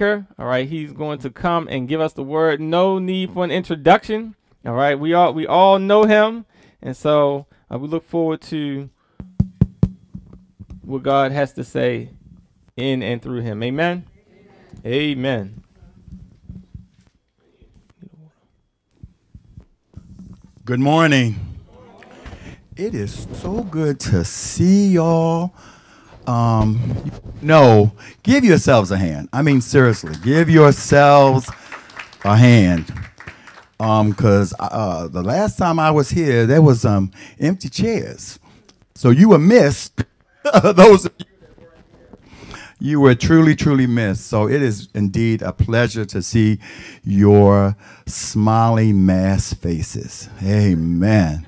All right, he's going to come and give us the word. No need for an introduction. All right, we all we all know him, and so uh, we look forward to what God has to say in and through him. Amen. Amen. Good morning. It is so good to see y'all. Um, no, give yourselves a hand. I mean, seriously, give yourselves a hand. Um, cause uh, the last time I was here, there was um empty chairs, so you were missed. Those of you were you were truly, truly missed. So it is indeed a pleasure to see your smiling mass faces. Amen.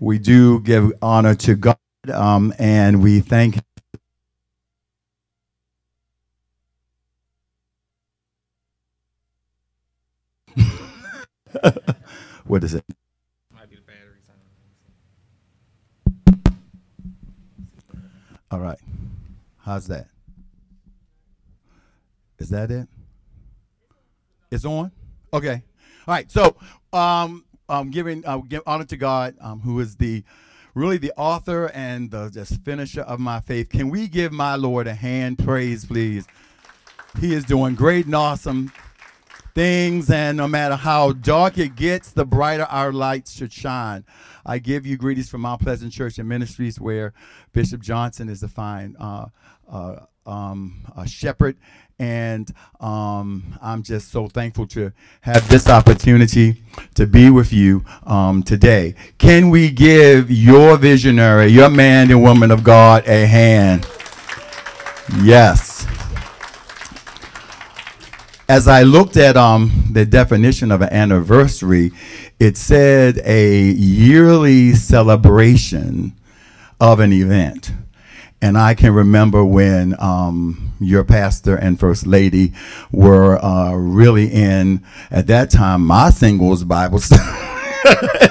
We do give honor to God, um, and we thank what is it? All right. How's that? Is that it? It's on? Okay. All right. So, um, I'm giving uh, give honor to God, um, who is the really the author and the just finisher of my faith. Can we give my Lord a hand praise, please? He is doing great and awesome things, and no matter how dark it gets, the brighter our lights should shine. I give you greetings from Mount Pleasant Church and Ministries, where Bishop Johnson is the fine uh, uh, um, shepherd, and um, I'm just so thankful to have this opportunity to be with you um, today. Can we give your visionary, your man and woman of God, a hand? Yes as I looked at um, the definition of an anniversary, it said a yearly celebration of an event. And I can remember when um, your pastor and first lady were uh, really in, at that time, my singles Bible study.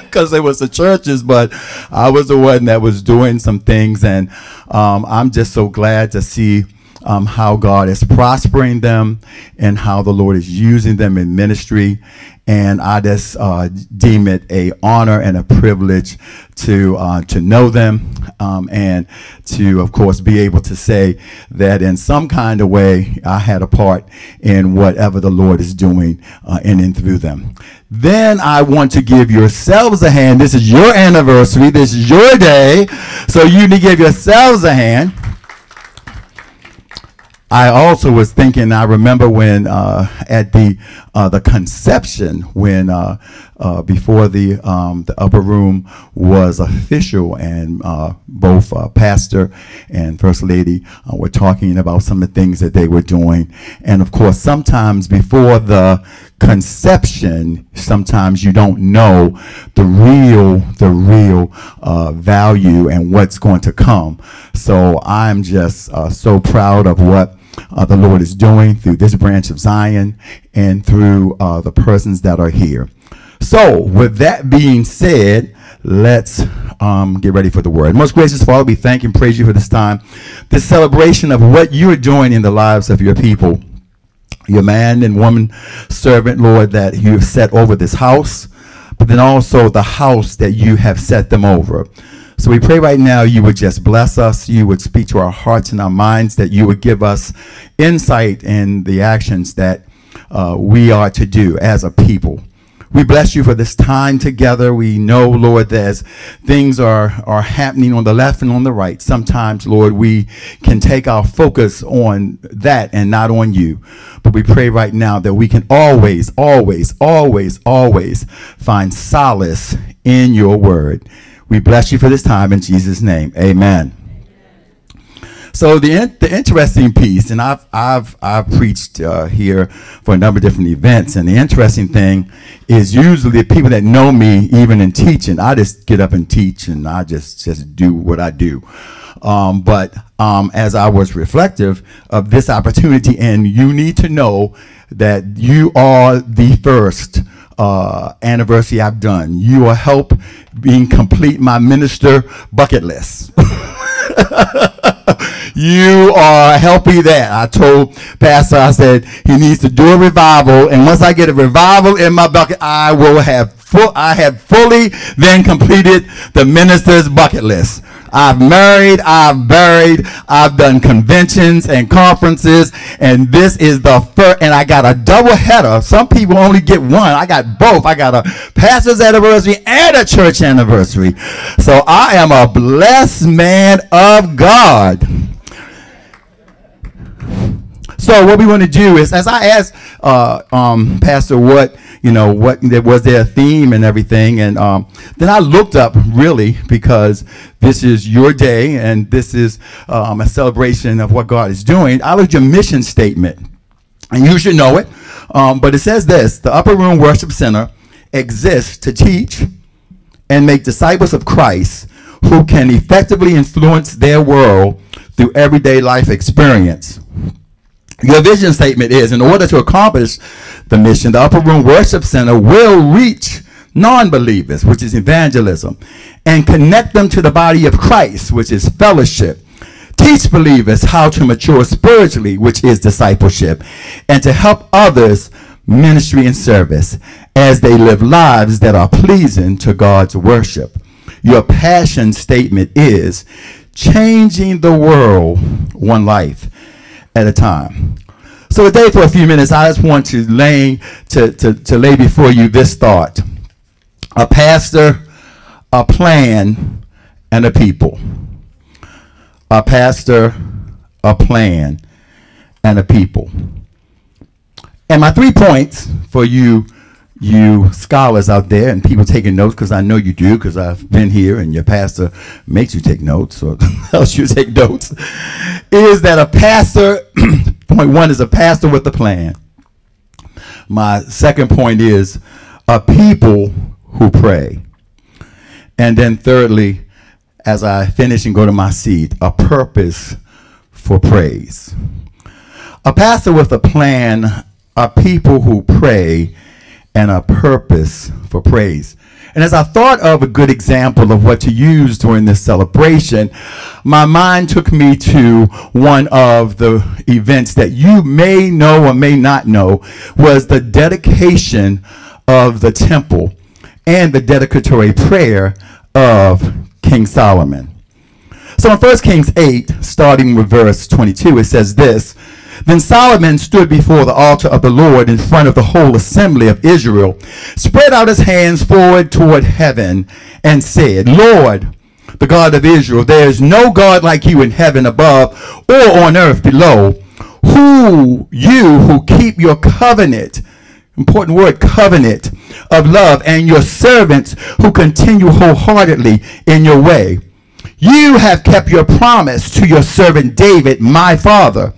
because it was the churches, but I was the one that was doing some things, and um, I'm just so glad to see um, how God is prospering them and how the Lord is using them in ministry. And I just uh, deem it a honor and a privilege to uh, to know them um, and to, of course, be able to say that in some kind of way I had a part in whatever the Lord is doing uh, in and through them. Then I want to give yourselves a hand. This is your anniversary. This is your day. So you need to give yourselves a hand. I also was thinking. I remember when uh, at the uh, the conception, when uh, uh before the um, the upper room was official, and uh, both uh, pastor and first lady were talking about some of the things that they were doing, and of course, sometimes before the conception, sometimes you don't know the real the real value and what's going to come. So I'm just so proud of what uh, the Lord is doing through this branch of Zion and through uh, the persons that are here. So, with that being said, let's um, get ready for the word. Most gracious Father, we thank and praise you for this time, this celebration of what you are doing in the lives of your people, your man and woman servant, Lord, that you have set over this house, but then also the house that you have set them over. So we pray right now you would just bless us, you would speak to our hearts and our minds, that you would give us insight in the actions that uh, we are to do as a people. We bless you for this time together. We know, Lord, that as things are, are happening on the left and on the right, sometimes, Lord, we can take our focus on that and not on you. But we pray right now that we can always, always, always, always find solace in your word. We bless you for this time in Jesus' name. Amen. So the the interesting piece, and I've I've I've preached uh, here for a number of different events, and the interesting thing is usually the people that know me, even in teaching, I just get up and teach, and I just just do what I do. Um, but um, as I was reflective of this opportunity, and you need to know that you are the first uh, anniversary I've done. You will help being complete my minister bucket list. you are helping that. I told Pastor, I said he needs to do a revival, and once I get a revival in my bucket, I will have full. I have fully then completed the minister's bucket list. I've married, I've buried, I've done conventions and conferences, and this is the first, and I got a double header. Some people only get one. I got both. I got a pastor's anniversary and a church anniversary. So I am a blessed man of God. So what we want to do is, as I asked uh, um, Pastor what you know what there was their theme and everything, and um, then I looked up really because this is your day and this is um, a celebration of what God is doing. I looked your mission statement, and you should know it. Um, but it says this: the Upper Room Worship Center exists to teach and make disciples of Christ who can effectively influence their world through everyday life experience. Your vision statement is in order to accomplish the mission, the Upper Room Worship Center will reach non believers, which is evangelism, and connect them to the body of Christ, which is fellowship. Teach believers how to mature spiritually, which is discipleship, and to help others ministry and service as they live lives that are pleasing to God's worship. Your passion statement is changing the world one life at a time. So today, for a few minutes, I just want to lay to, to, to lay before you this thought: a pastor, a plan, and a people. A pastor, a plan, and a people. And my three points for you you scholars out there and people taking notes because I know you do because I've been here and your pastor makes you take notes or else you take notes is that a pastor point one is a pastor with a plan. My second point is a people who pray. And then thirdly, as I finish and go to my seat, a purpose for praise. A pastor with a plan a people who pray and a purpose for praise. And as I thought of a good example of what to use during this celebration, my mind took me to one of the events that you may know or may not know was the dedication of the temple and the dedicatory prayer of King Solomon. So in 1 Kings 8, starting with verse 22, it says this then Solomon stood before the altar of the Lord in front of the whole assembly of Israel, spread out his hands forward toward heaven, and said, Lord, the God of Israel, there is no God like you in heaven above or on earth below, who you who keep your covenant, important word, covenant of love, and your servants who continue wholeheartedly in your way. You have kept your promise to your servant David, my father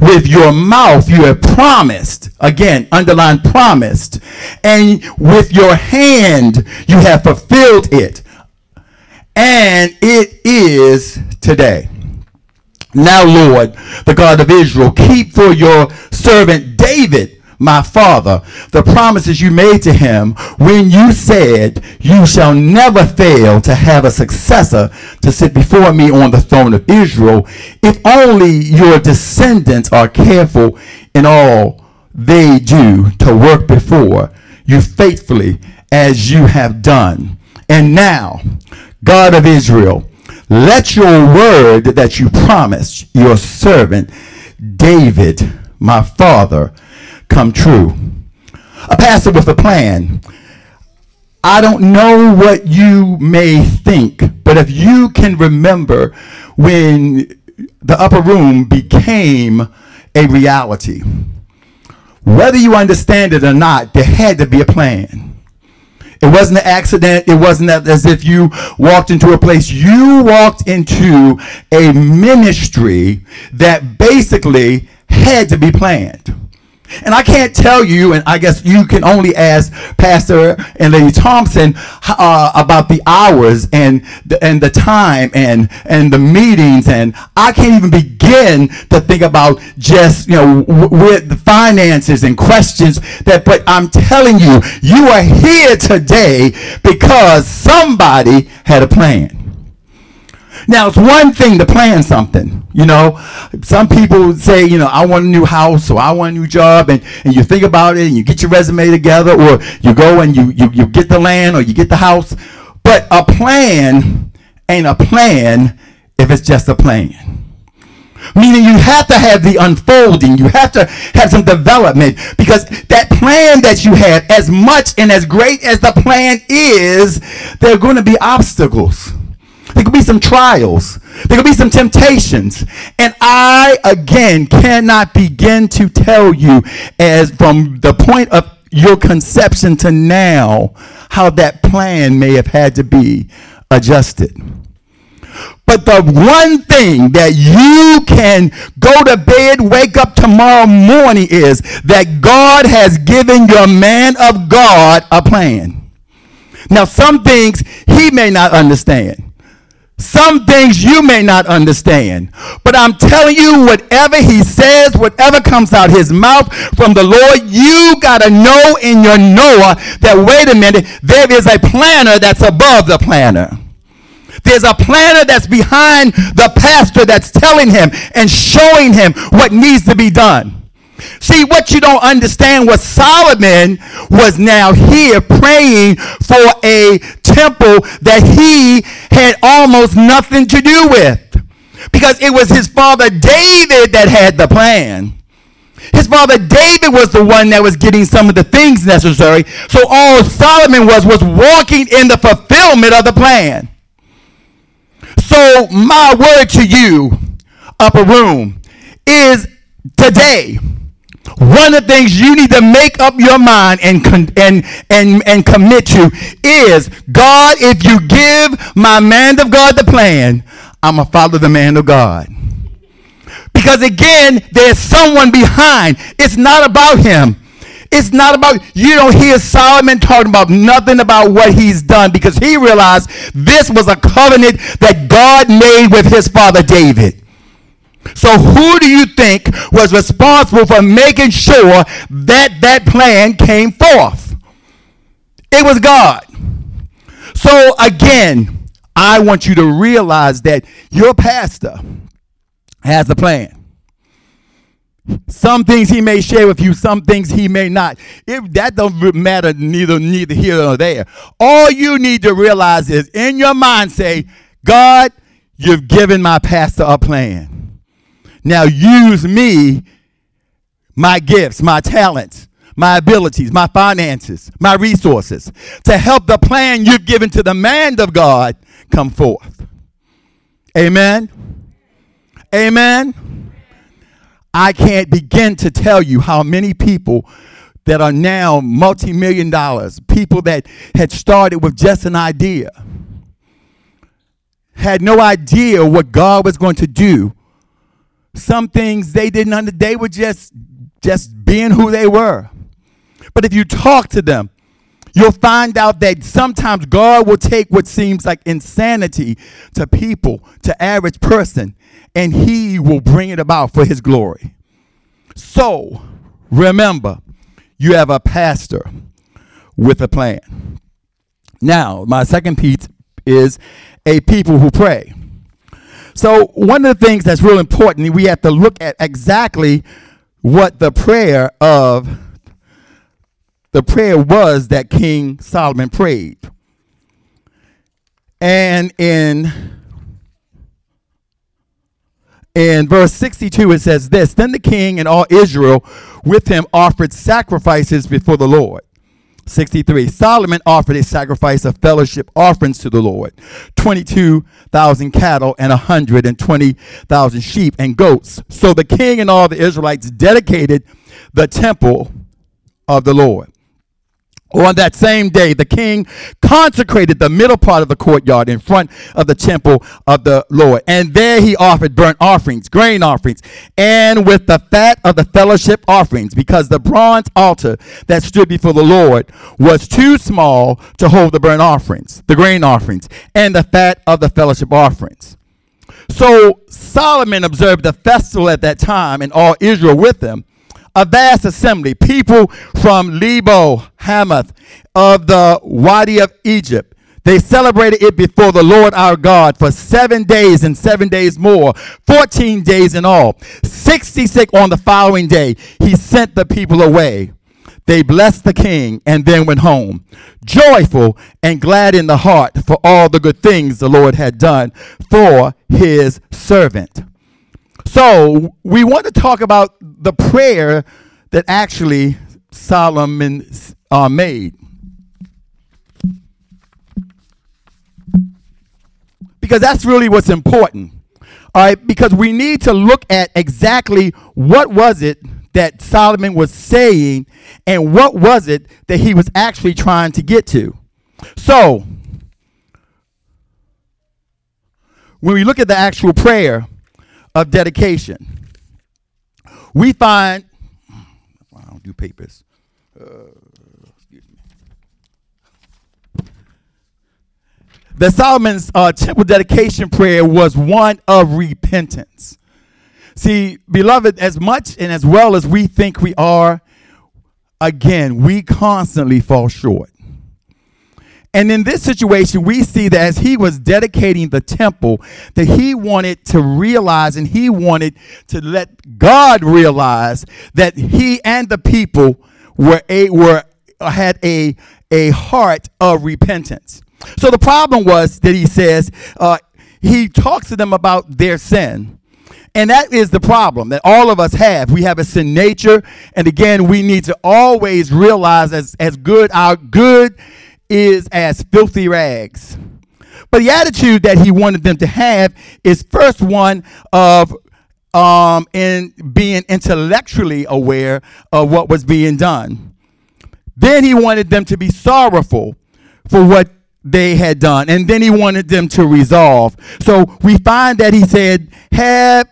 with your mouth you have promised, again, underline promised, and with your hand you have fulfilled it. And it is today. Now, Lord, the God of Israel, keep for your servant David my father, the promises you made to him when you said, You shall never fail to have a successor to sit before me on the throne of Israel, if only your descendants are careful in all they do to work before you faithfully as you have done. And now, God of Israel, let your word that you promised your servant David, my father, come true. A pastor with a plan. I don't know what you may think, but if you can remember when the upper room became a reality, whether you understand it or not, there had to be a plan. It wasn't an accident. It wasn't as if you walked into a place. You walked into a ministry that basically had to be planned. And I can't tell you, and I guess you can only ask Pastor and Lady Thompson uh, about the hours and the, and the time and and the meetings, and I can't even begin to think about just you know w- with the finances and questions that. But I'm telling you, you are here today because somebody had a plan. Now, it's one thing to plan something, you know. Some people say, you know, I want a new house or I want a new job, and, and you think about it and you get your resume together, or you go and you, you, you get the land or you get the house. But a plan ain't a plan if it's just a plan. Meaning you have to have the unfolding. You have to have some development because that plan that you have, as much and as great as the plan is, there are going to be obstacles. There could be some trials. There could be some temptations. And I, again, cannot begin to tell you, as from the point of your conception to now, how that plan may have had to be adjusted. But the one thing that you can go to bed, wake up tomorrow morning is that God has given your man of God a plan. Now, some things he may not understand. Some things you may not understand, but I'm telling you, whatever he says, whatever comes out his mouth from the Lord, you got to know in your Noah that, wait a minute, there is a planner that's above the planner. There's a planner that's behind the pastor that's telling him and showing him what needs to be done. See, what you don't understand was Solomon was now here praying for a temple that he had almost nothing to do with. Because it was his father David that had the plan. His father David was the one that was getting some of the things necessary. So all Solomon was was walking in the fulfillment of the plan. So my word to you, upper room, is today. One of the things you need to make up your mind and, and, and, and commit to is God, if you give my man of God the plan, I'm going to follow the man of God. Because again, there's someone behind. It's not about him. It's not about, you don't hear Solomon talking about nothing about what he's done because he realized this was a covenant that God made with his father David. So who do you think was responsible for making sure that that plan came forth? It was God. So again, I want you to realize that your pastor has a plan. Some things he may share with you, some things he may not. If that don't matter neither neither here nor there. All you need to realize is in your mind say, God, you've given my pastor a plan. Now use me, my gifts, my talents, my abilities, my finances, my resources to help the plan you've given to the man of God come forth. Amen. Amen. I can't begin to tell you how many people that are now multi million dollars, people that had started with just an idea, had no idea what God was going to do. Some things they didn't under they were just just being who they were. But if you talk to them, you'll find out that sometimes God will take what seems like insanity to people, to average person, and he will bring it about for his glory. So, remember, you have a pastor with a plan. Now, my second piece is a people who pray. So, one of the things that's real important, we have to look at exactly what the prayer of the prayer was that King Solomon prayed. And in in verse 62, it says this Then the king and all Israel with him offered sacrifices before the Lord. 63. Solomon offered a sacrifice of fellowship offerings to the Lord 22,000 cattle and 120,000 sheep and goats. So the king and all the Israelites dedicated the temple of the Lord. On that same day, the king consecrated the middle part of the courtyard in front of the temple of the Lord. And there he offered burnt offerings, grain offerings, and with the fat of the fellowship offerings, because the bronze altar that stood before the Lord was too small to hold the burnt offerings, the grain offerings, and the fat of the fellowship offerings. So Solomon observed the festival at that time, and all Israel with him a vast assembly, people from Lebo, Hamath, of the Wadi of Egypt, They celebrated it before the Lord our God for seven days and seven days more, 14 days in all. 66 on the following day, he sent the people away. They blessed the king and then went home, joyful and glad in the heart for all the good things the Lord had done for his servant. So, we want to talk about the prayer that actually Solomon uh, made. because that's really what's important. All right, because we need to look at exactly what was it that Solomon was saying and what was it that he was actually trying to get to. So, when we look at the actual prayer of dedication, we find I don't do papers. Uh, that Solomon's uh, temple dedication prayer was one of repentance. See, beloved, as much and as well as we think we are, again, we constantly fall short. And in this situation, we see that as he was dedicating the temple, that he wanted to realize and he wanted to let God realize that he and the people were a were had a a heart of repentance. So the problem was that he says, uh, he talks to them about their sin. And that is the problem that all of us have. We have a sin nature. And again, we need to always realize as, as good, our good is as filthy rags. But the attitude that he wanted them to have is first one of um, in being intellectually aware of what was being done. Then he wanted them to be sorrowful for what they had done. And then he wanted them to resolve. So we find that he said, have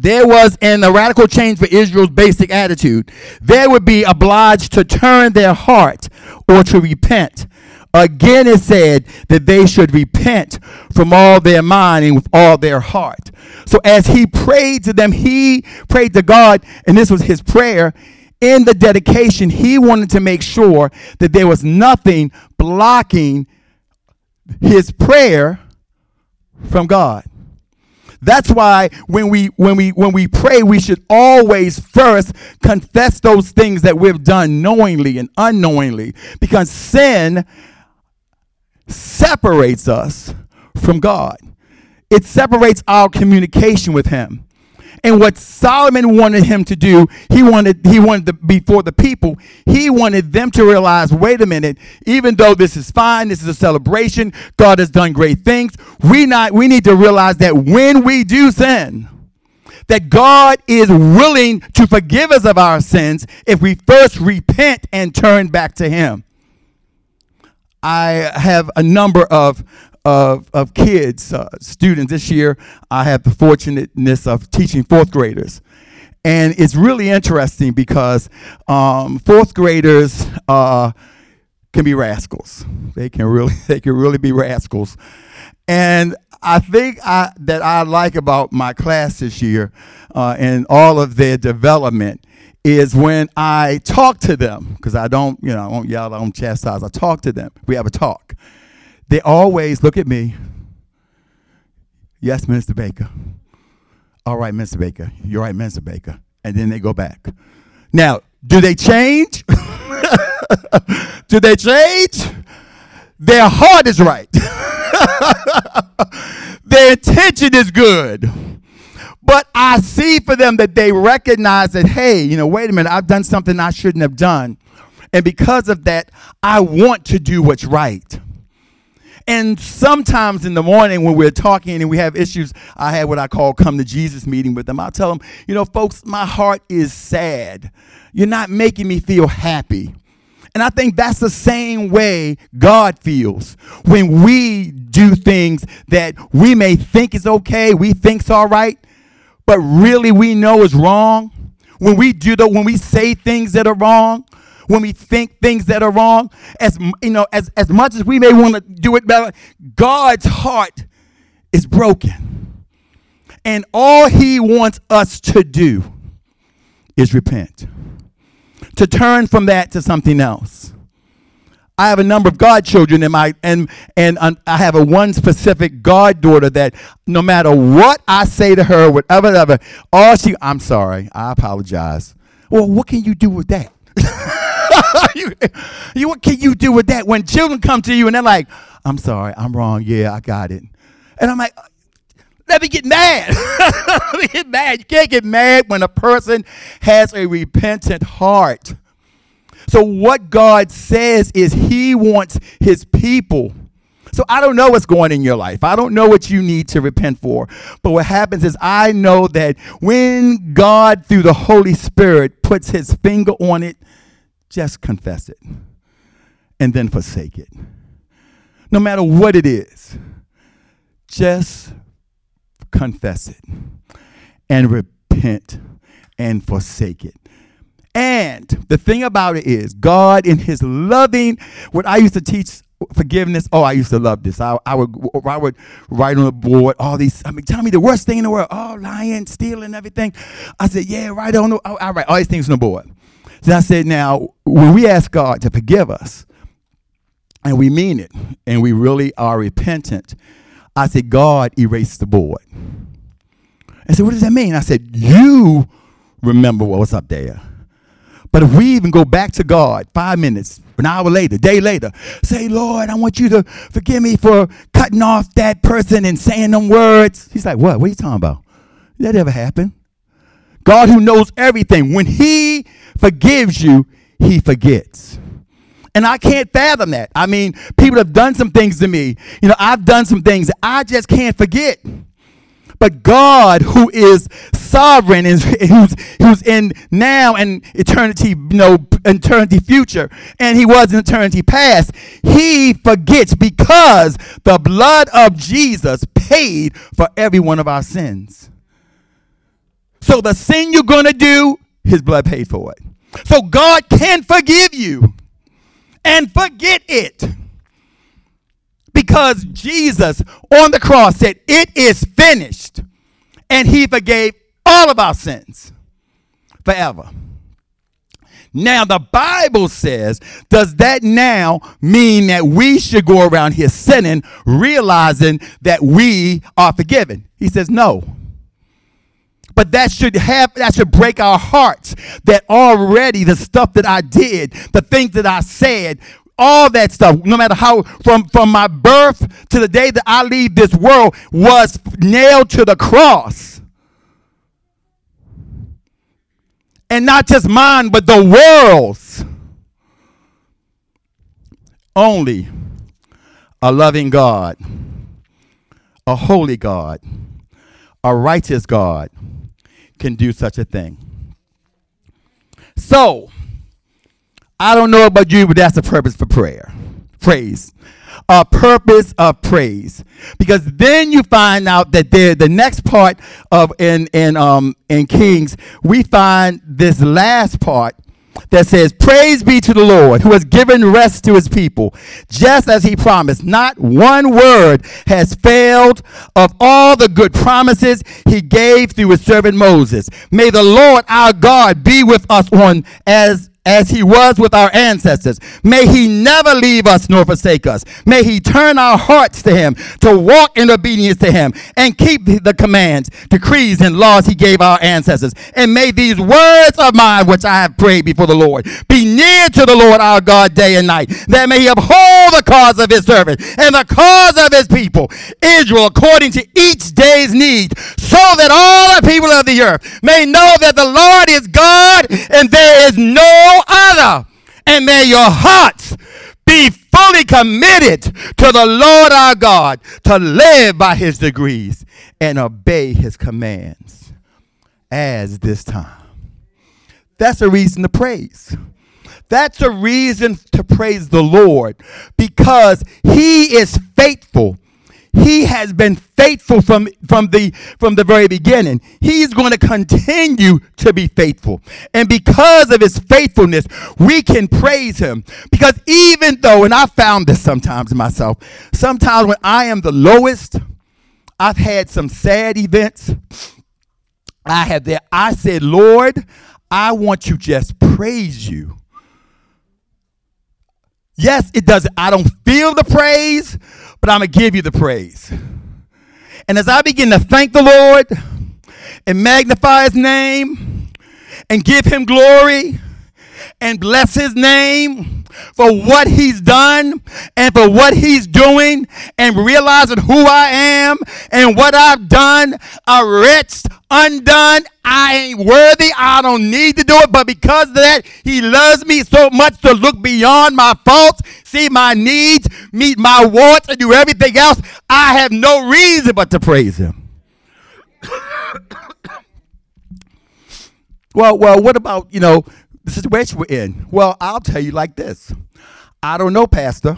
there was in a radical change for Israel's basic attitude. They would be obliged to turn their heart or to repent. Again, it said that they should repent from all their mind and with all their heart. So, as he prayed to them, he prayed to God, and this was his prayer in the dedication, he wanted to make sure that there was nothing blocking his prayer from God. That's why when we when we when we pray, we should always first confess those things that we've done knowingly and unknowingly because sin separates us from God. It separates our communication with him. And what Solomon wanted him to do, he wanted he wanted before the people, he wanted them to realize, wait a minute, even though this is fine, this is a celebration, God has done great things, we not we need to realize that when we do sin, that God is willing to forgive us of our sins if we first repent and turn back to him. I have a number of of, of kids, uh, students. This year, I have the fortunateness of teaching fourth graders. And it's really interesting because um, fourth graders uh, can be rascals. They can really, they can really be rascals. And I think I, that I like about my class this year uh, and all of their development is when I talk to them because I don't, you know, I don't yell, I don't chastise. I talk to them. We have a talk. They always look at me. Yes, Mr. Baker. All right, Mr. Baker. You're right, Mr. Baker. And then they go back. Now, do they change? do they change? Their heart is right. Their intention is good. But I see for them that they recognize that, hey, you know, wait a minute, I've done something I shouldn't have done. And because of that, I want to do what's right. And sometimes in the morning when we're talking and we have issues, I have what I call come to Jesus meeting with them. I'll tell them, you know, folks, my heart is sad. You're not making me feel happy. And I think that's the same way God feels when we do things that we may think is okay, we think's all right, but really we know is wrong. When we do the when we say things that are wrong, when we think things that are wrong, as you know, as, as much as we may want to do it better, God's heart is broken. And all he wants us to do is repent. To turn from that to something else. I have a number of godchildren in my and and um, I have a one specific goddaughter that no matter what I say to her, whatever, whatever, all she, I'm sorry, I apologize. Well, what can you do with that? you, you, what can you do with that when children come to you and they're like, I'm sorry, I'm wrong. Yeah, I got it. And I'm like, uh, let me get mad. let me get mad. You can't get mad when a person has a repentant heart. So, what God says is He wants His people. So, I don't know what's going in your life. I don't know what you need to repent for. But what happens is, I know that when God, through the Holy Spirit, puts His finger on it, just confess it and then forsake it. No matter what it is, just confess it and repent and forsake it. And the thing about it is, God, in His loving, what I used to teach forgiveness. Oh, I used to love this. I, I would I would write on the board all these. I mean, tell me the worst thing in the world. Oh, lying, stealing, everything. I said, yeah, right on the. I write all these things on the board. So I said, now when we ask God to forgive us, and we mean it, and we really are repentant, I said, God erased the board. I said, what does that mean? I said, you remember what was up there. But if we even go back to God five minutes, an hour later, day later, say, Lord, I want you to forgive me for cutting off that person and saying them words. He's like, what? What are you talking about? That ever happened? God who knows everything, when he forgives you, he forgets. And I can't fathom that. I mean, people have done some things to me. You know, I've done some things I just can't forget. But God, who is sovereign and who's, who's in now and eternity, you know, eternity future, and he was in eternity past, he forgets because the blood of Jesus paid for every one of our sins. So the sin you're going to do, his blood paid for it. So God can forgive you and forget it. Because Jesus on the cross said, It is finished. And he forgave all of our sins forever. Now, the Bible says, does that now mean that we should go around here sinning, realizing that we are forgiven? He says, no. But that should have that should break our hearts that already the stuff that I did, the things that I said, all that stuff, no matter how from from my birth to the day that I leave this world was nailed to the cross. And not just mine, but the world's. Only a loving God, a holy God, a righteous God can do such a thing. So, I don't know about you, but that's the purpose for prayer. Praise. A purpose of praise. Because then you find out that there the next part of in in um in Kings, we find this last part that says, Praise be to the Lord who has given rest to his people, just as he promised. Not one word has failed of all the good promises he gave through his servant Moses. May the Lord our God be with us on as as he was with our ancestors. May he never leave us nor forsake us. May he turn our hearts to him to walk in obedience to him and keep the commands, decrees, and laws he gave our ancestors. And may these words of mine, which I have prayed before the Lord, be near to the Lord our God day and night, that may he uphold the cause of his servant and the cause of his people, Israel, according to each day's need, so that all the people of the earth may know that the Lord is God and there is no other. And may your hearts be fully committed to the Lord our God to live by his degrees and obey his commands as this time. That's a reason to praise. That's a reason to praise the Lord because he is faithful he has been faithful from, from, the, from the very beginning. He's going to continue to be faithful. And because of his faithfulness, we can praise him. Because even though, and I found this sometimes myself, sometimes when I am the lowest, I've had some sad events. I have that. I said, Lord, I want to just praise you Yes, it does. I don't feel the praise, but I'm going to give you the praise. And as I begin to thank the Lord and magnify his name and give him glory and bless his name for what he's done and for what he's doing and realizing who I am and what I've done, a wretched, undone. I ain't worthy. I don't need to do it. But because of that, he loves me so much to look beyond my faults, see my needs, meet my wants, and do everything else. I have no reason but to praise him. well, well, what about, you know, the situation we're in? Well, I'll tell you like this. I don't know, Pastor.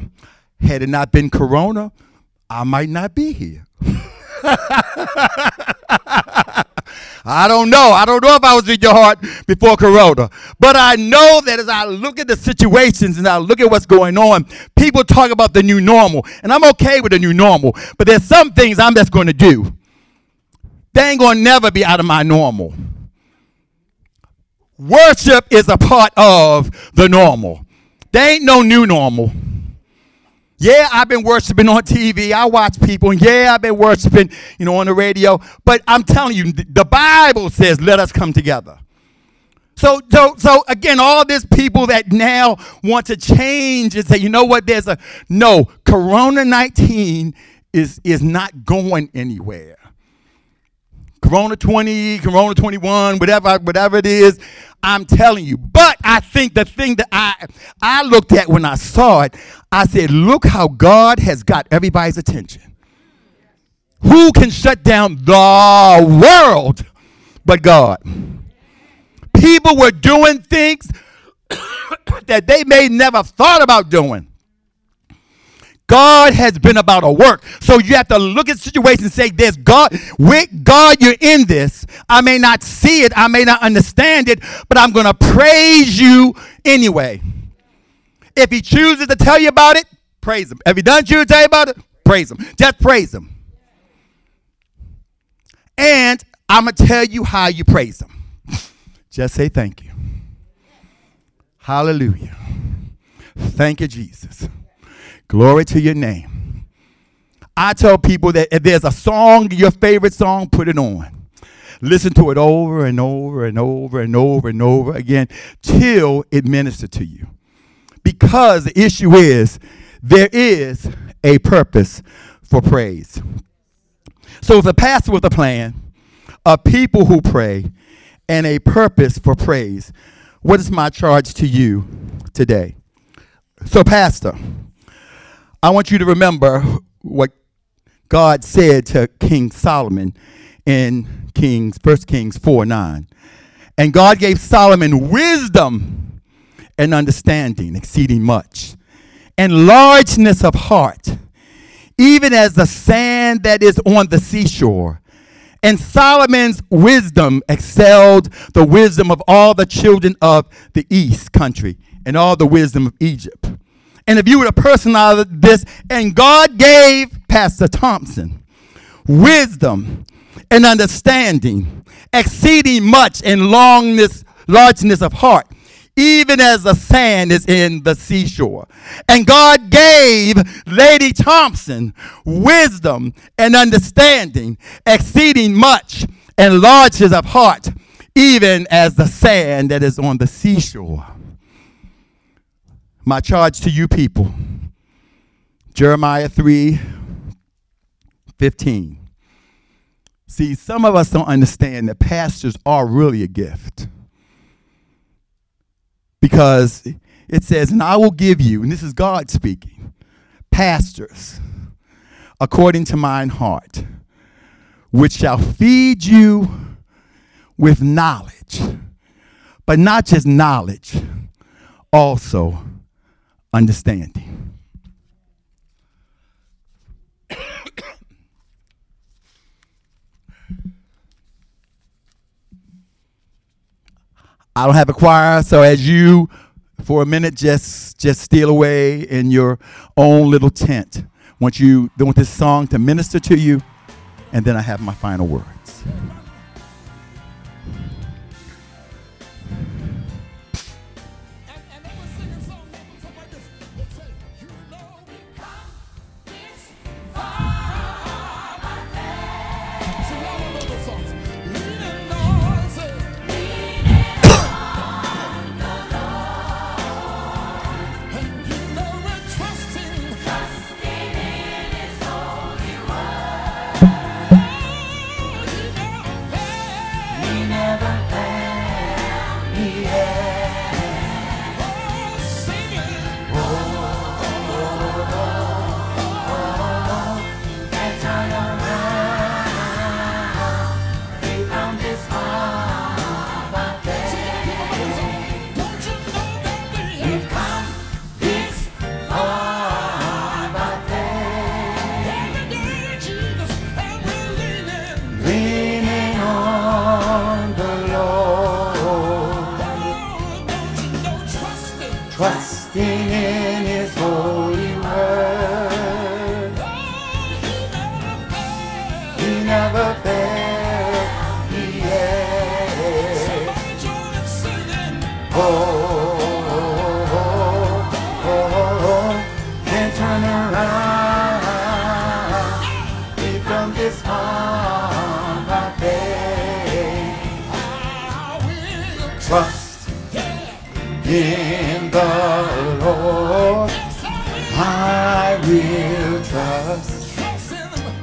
Had it not been Corona, I might not be here. I don't know. I don't know if I was in your heart before Corona. But I know that as I look at the situations and I look at what's going on, people talk about the new normal. And I'm okay with the new normal. But there's some things I'm just going to do. They ain't going to never be out of my normal. Worship is a part of the normal. There ain't no new normal. Yeah, I've been worshiping on TV. I watch people. Yeah, I've been worshiping, you know, on the radio. But I'm telling you, the Bible says, let us come together. So, so, so again, all these people that now want to change and say, you know what, there's a no, Corona 19 is, is not going anywhere. Corona 20, Corona 21, whatever, whatever it is, I'm telling you. But I think the thing that I I looked at when I saw it, I said, look how God has got everybody's attention. Who can shut down the world but God? People were doing things that they may never thought about doing. God has been about a work. So you have to look at the situation and say, There's God. With God, you're in this. I may not see it, I may not understand it, but I'm going to praise you anyway. If He chooses to tell you about it, praise Him. If He doesn't choose to tell you about it, praise Him. Just praise Him. And I'm going to tell you how you praise Him. Just say thank you. Hallelujah. Thank you, Jesus. Glory to your name. I tell people that if there's a song, your favorite song, put it on. Listen to it over and over and over and over and over again till it ministers to you. Because the issue is there is a purpose for praise. So a pastor with a plan, a people who pray, and a purpose for praise, what is my charge to you today? So, Pastor, I want you to remember what God said to King Solomon in Kings, 1 Kings 4 9. And God gave Solomon wisdom and understanding, exceeding much, and largeness of heart, even as the sand that is on the seashore. And Solomon's wisdom excelled the wisdom of all the children of the east country and all the wisdom of Egypt. And if you were to personalize this, and God gave Pastor Thompson wisdom and understanding, exceeding much in longness, largeness of heart, even as the sand is in the seashore. And God gave Lady Thompson wisdom and understanding, exceeding much and largeness of heart, even as the sand that is on the seashore. My charge to you people Jeremiah 3 15. See, some of us don't understand that pastors are really a gift. Because it says, and I will give you, and this is God speaking, pastors according to mine heart, which shall feed you with knowledge, but not just knowledge, also understanding. I don't have a choir, so as you for a minute just just steal away in your own little tent. Want you want this song to minister to you, and then I have my final words.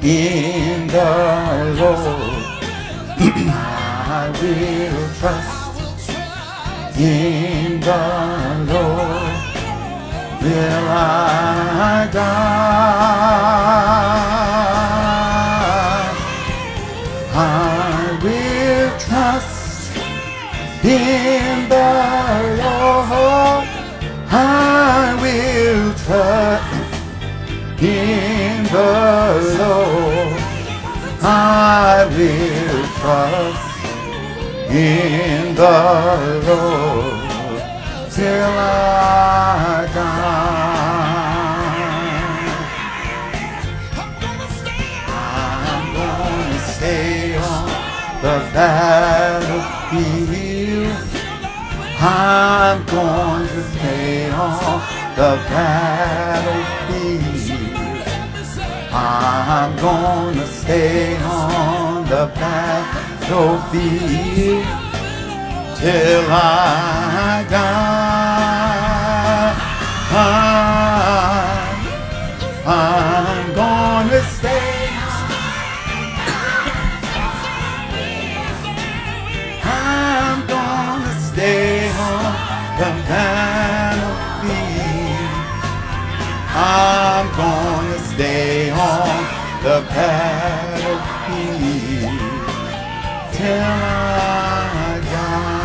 in the Lord. I will trust in the Lord. Will I die? I will trust in the Lord. I will trust in the Lord. I will trust in the Lord till I die. I'm gonna stay on the battlefield. I'm going to stay on the battlefield. I'm gonna stay on the battlefield till I die. happy till I die.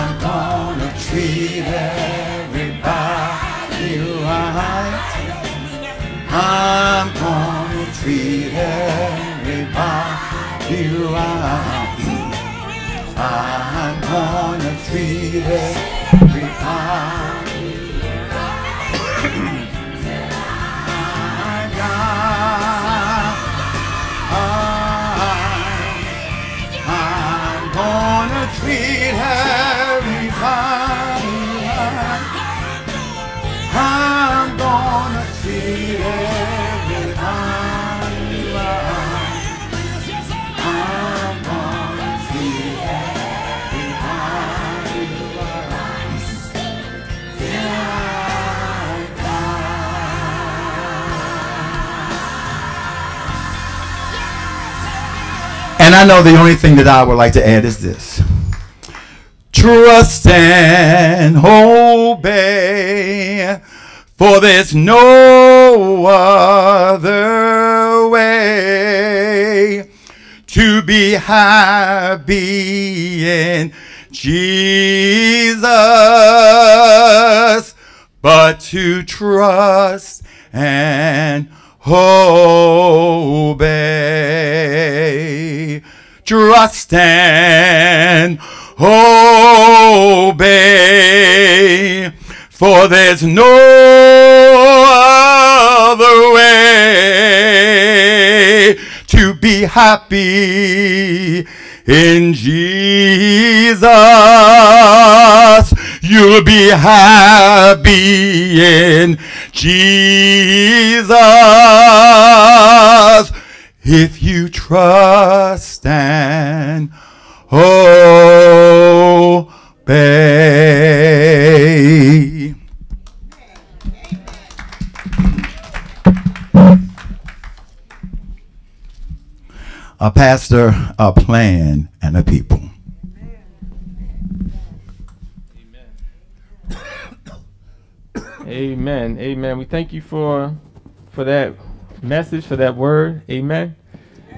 I'm gonna treat everybody right. I'm gonna treat everybody right. I'm gonna treat everybody And I know the only thing that I would like to add is this. Trust and obey, eh, for there's no other way to be happy in Jesus but to trust and obey obey. Trust and obey. For there's no other way to be happy in Jesus. You'll be happy in Jesus if you trust and obey. A pastor, a plan, and a people. Amen. Amen. We thank you for for that message, for that word. Amen.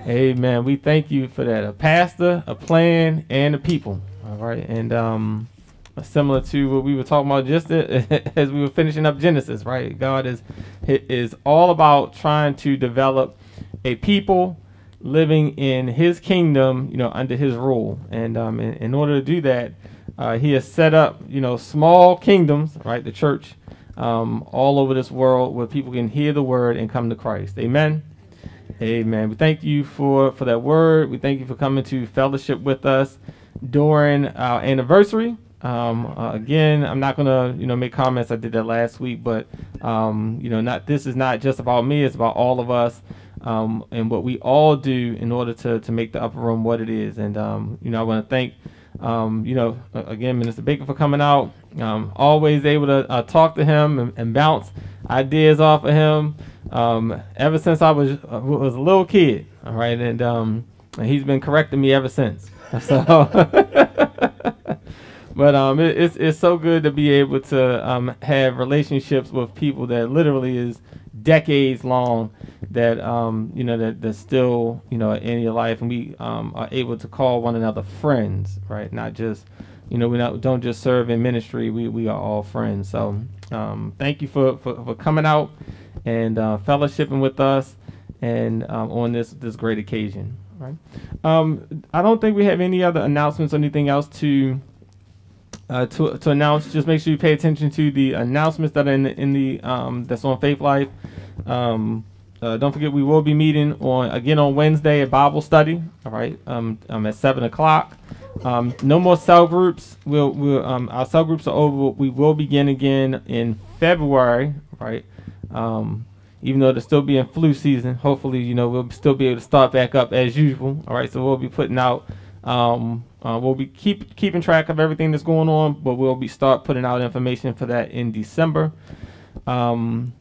Amen. We thank you for that. A pastor, a plan, and a people. All right. And um similar to what we were talking about just as we were finishing up Genesis, right? God is is all about trying to develop a people living in His kingdom, you know, under His rule. And um, in, in order to do that, uh, He has set up, you know, small kingdoms, right? The church um, all over this world where people can hear the word and come to Christ. Amen. Amen. We thank you for for that word. We thank you for coming to fellowship with us during our anniversary. Um, uh, again, I'm not gonna you know make comments. I did that last week, but um, you know, not this is not just about me. It's about all of us. Um, and what we all do in order to, to make the upper room what it is. And, um, you know, I want to thank, um, you know, again, Minister Baker for coming out. Um, always able to uh, talk to him and, and, bounce ideas off of him. Um, ever since I was uh, was a little kid, all right, and, um, he's been correcting me ever since. So, but um, it, it's it's so good to be able to um, have relationships with people that literally is decades long that um, you know that that's still you know in your life, and we um, are able to call one another friends, right? Not just you know we not, don't just serve in ministry. We we are all friends. So um, thank you for, for, for coming out and uh, fellowshipping with us and um, on this this great occasion. Right. Um, I don't think we have any other announcements or anything else to. Uh, to, to announce, just make sure you pay attention to the announcements that are in the, in the um, that's on Faithlife. Um, uh, don't forget, we will be meeting on again on Wednesday at Bible study. All right, um, um at seven o'clock. Um, no more cell groups. We'll, we'll um, our cell groups are over. We will begin again in February. Right. Um, even though it'll still be in flu season, hopefully, you know, we'll still be able to start back up as usual. All right, so we'll be putting out. Um, uh, we'll be keep keeping track of everything that's going on, but we'll be start putting out information for that in December. Um,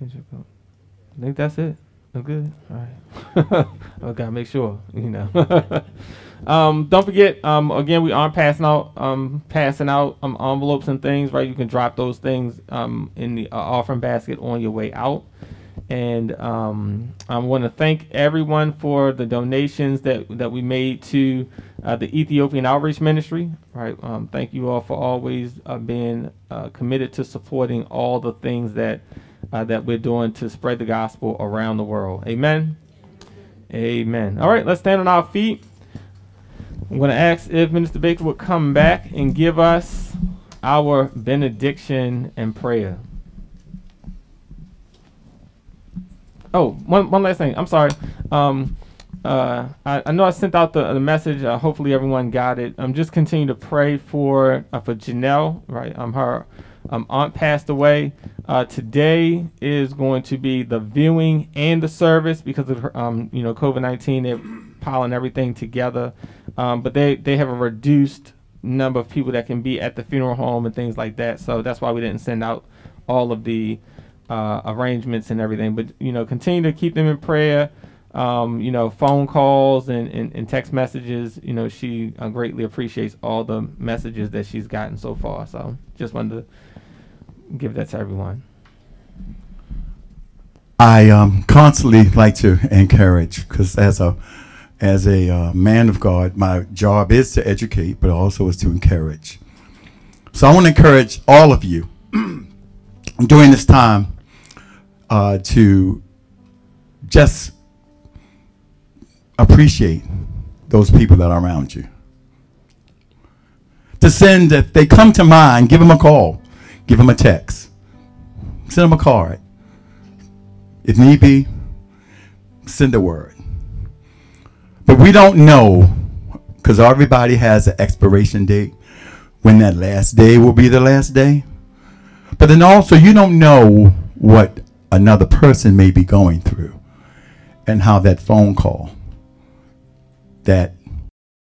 I think that's it. I'm good. All right. I gotta make sure, you know. um, don't forget, um, again, we are passing out, um, passing out um, envelopes and things, right? You can drop those things um, in the uh, offering basket on your way out. And um, I want to thank everyone for the donations that, that we made to uh, the Ethiopian Outreach Ministry. Right. Um, thank you all for always uh, being uh, committed to supporting all the things that uh, that we're doing to spread the gospel around the world. Amen. Amen. All right, let's stand on our feet. I'm going to ask if Minister Baker would come back and give us our benediction and prayer. Oh, one, one last thing. I'm sorry. Um, uh, I, I know I sent out the, the message. Uh, hopefully everyone got it. I'm um, just continue to pray for uh, for Janelle, right? Um, her um, aunt passed away. Uh, today is going to be the viewing and the service because of her, um, you know COVID nineteen. They're piling everything together, um, but they they have a reduced number of people that can be at the funeral home and things like that. So that's why we didn't send out all of the uh, arrangements and everything. But you know, continue to keep them in prayer. Um, you know, phone calls and, and, and, text messages. You know, she uh, greatly appreciates all the messages that she's gotten so far. So just wanted to give that to everyone? I um, constantly like to encourage because as a as a uh, man of God, my job is to educate, but also is to encourage. So I want to encourage all of you during this time uh, to just appreciate those people that are around you. To send, if they come to mind, give them a call. Give them a text. Send them a card. If need be, send a word. But we don't know, because everybody has an expiration date, when that last day will be the last day. But then also, you don't know what another person may be going through and how that phone call, that